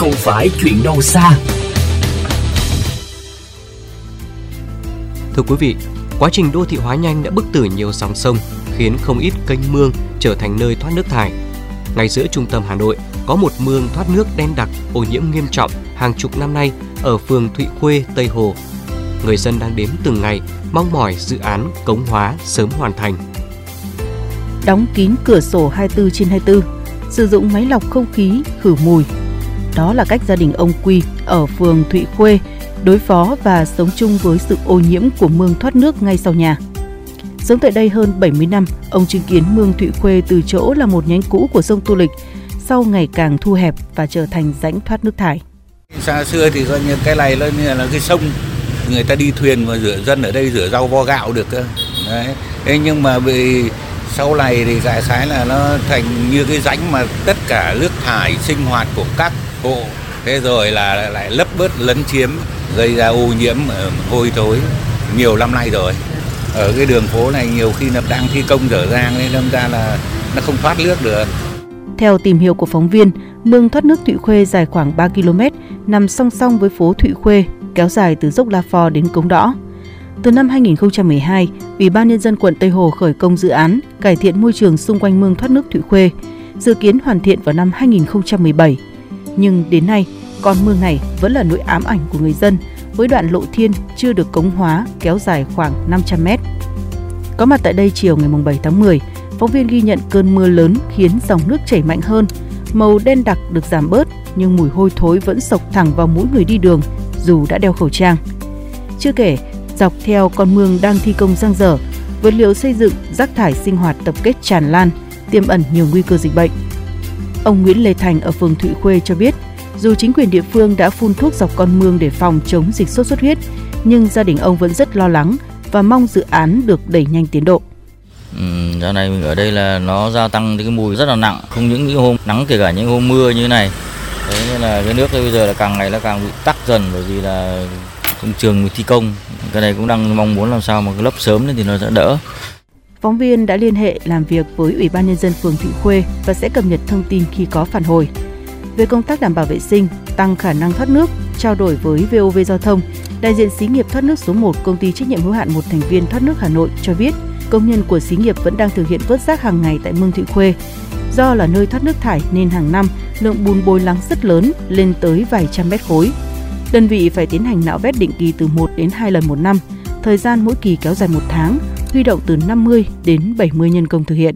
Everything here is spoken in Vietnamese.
không phải chuyện đâu xa. Thưa quý vị, quá trình đô thị hóa nhanh đã bức tử nhiều dòng sông, khiến không ít kênh mương trở thành nơi thoát nước thải. Ngay giữa trung tâm Hà Nội có một mương thoát nước đen đặc, ô nhiễm nghiêm trọng hàng chục năm nay ở phường Thụy Khuê, Tây Hồ. Người dân đang đếm từng ngày, mong mỏi dự án cống hóa sớm hoàn thành. Đóng kín cửa sổ 24 trên 24, sử dụng máy lọc không khí khử mùi. Đó là cách gia đình ông Quy ở phường Thụy Khuê đối phó và sống chung với sự ô nhiễm của mương thoát nước ngay sau nhà. Sống tại đây hơn 70 năm, ông chứng kiến mương Thụy Khuê từ chỗ là một nhánh cũ của sông Tô Lịch, sau ngày càng thu hẹp và trở thành rãnh thoát nước thải. Xa xưa thì coi như cái này là, như là cái sông, người ta đi thuyền và rửa dân ở đây rửa rau vo gạo được cơ. Đấy. Thế nhưng mà bị sau này thì đại khái là nó thành như cái rãnh mà tất cả nước thải sinh hoạt của các hộ thế rồi là lại lấp bớt lấn chiếm gây ra ô nhiễm hôi thối nhiều năm nay rồi ở cái đường phố này nhiều khi là đang thi công dở dang nên đâm ra là nó không thoát nước được theo tìm hiểu của phóng viên, mương thoát nước Thụy Khuê dài khoảng 3 km, nằm song song với phố Thụy Khuê, kéo dài từ dốc La Phò đến Cống Đỏ. Từ năm 2012, Ủy ban Nhân dân quận Tây Hồ khởi công dự án cải thiện môi trường xung quanh mương thoát nước Thụy Khuê, dự kiến hoàn thiện vào năm 2017. Nhưng đến nay, con mương này vẫn là nỗi ám ảnh của người dân với đoạn lộ thiên chưa được cống hóa kéo dài khoảng 500 mét. Có mặt tại đây chiều ngày 7 tháng 10, phóng viên ghi nhận cơn mưa lớn khiến dòng nước chảy mạnh hơn, màu đen đặc được giảm bớt nhưng mùi hôi thối vẫn sộc thẳng vào mũi người đi đường dù đã đeo khẩu trang. Chưa kể, dọc theo con mương đang thi công giang dở, vật liệu xây dựng, rác thải sinh hoạt tập kết tràn lan, tiềm ẩn nhiều nguy cơ dịch bệnh. Ông Nguyễn Lê Thành ở phường Thụy Khuê cho biết, dù chính quyền địa phương đã phun thuốc dọc con mương để phòng chống dịch sốt xuất huyết, nhưng gia đình ông vẫn rất lo lắng và mong dự án được đẩy nhanh tiến độ. Ừ, dạo này mình ở đây là nó gia tăng cái mùi rất là nặng, không những những hôm nắng kể cả những hôm mưa như thế này. Thế nên là cái nước bây giờ là càng ngày nó càng bị tắc dần bởi vì là công trường thi công. Cái này cũng đang mong muốn làm sao mà cái lấp sớm thì nó sẽ đỡ. Phóng viên đã liên hệ làm việc với Ủy ban Nhân dân phường Thụy Khuê và sẽ cập nhật thông tin khi có phản hồi. Về công tác đảm bảo vệ sinh, tăng khả năng thoát nước, trao đổi với VOV Giao thông, đại diện xí nghiệp thoát nước số 1 công ty trách nhiệm hữu hạn một thành viên thoát nước Hà Nội cho biết, công nhân của xí nghiệp vẫn đang thực hiện vớt rác hàng ngày tại Mương Thụy Khuê. Do là nơi thoát nước thải nên hàng năm lượng bùn bồi lắng rất lớn lên tới vài trăm mét khối. Đơn vị phải tiến hành nạo vét định kỳ từ 1 đến 2 lần một năm, thời gian mỗi kỳ kéo dài một tháng, huy động từ 50 đến 70 nhân công thực hiện.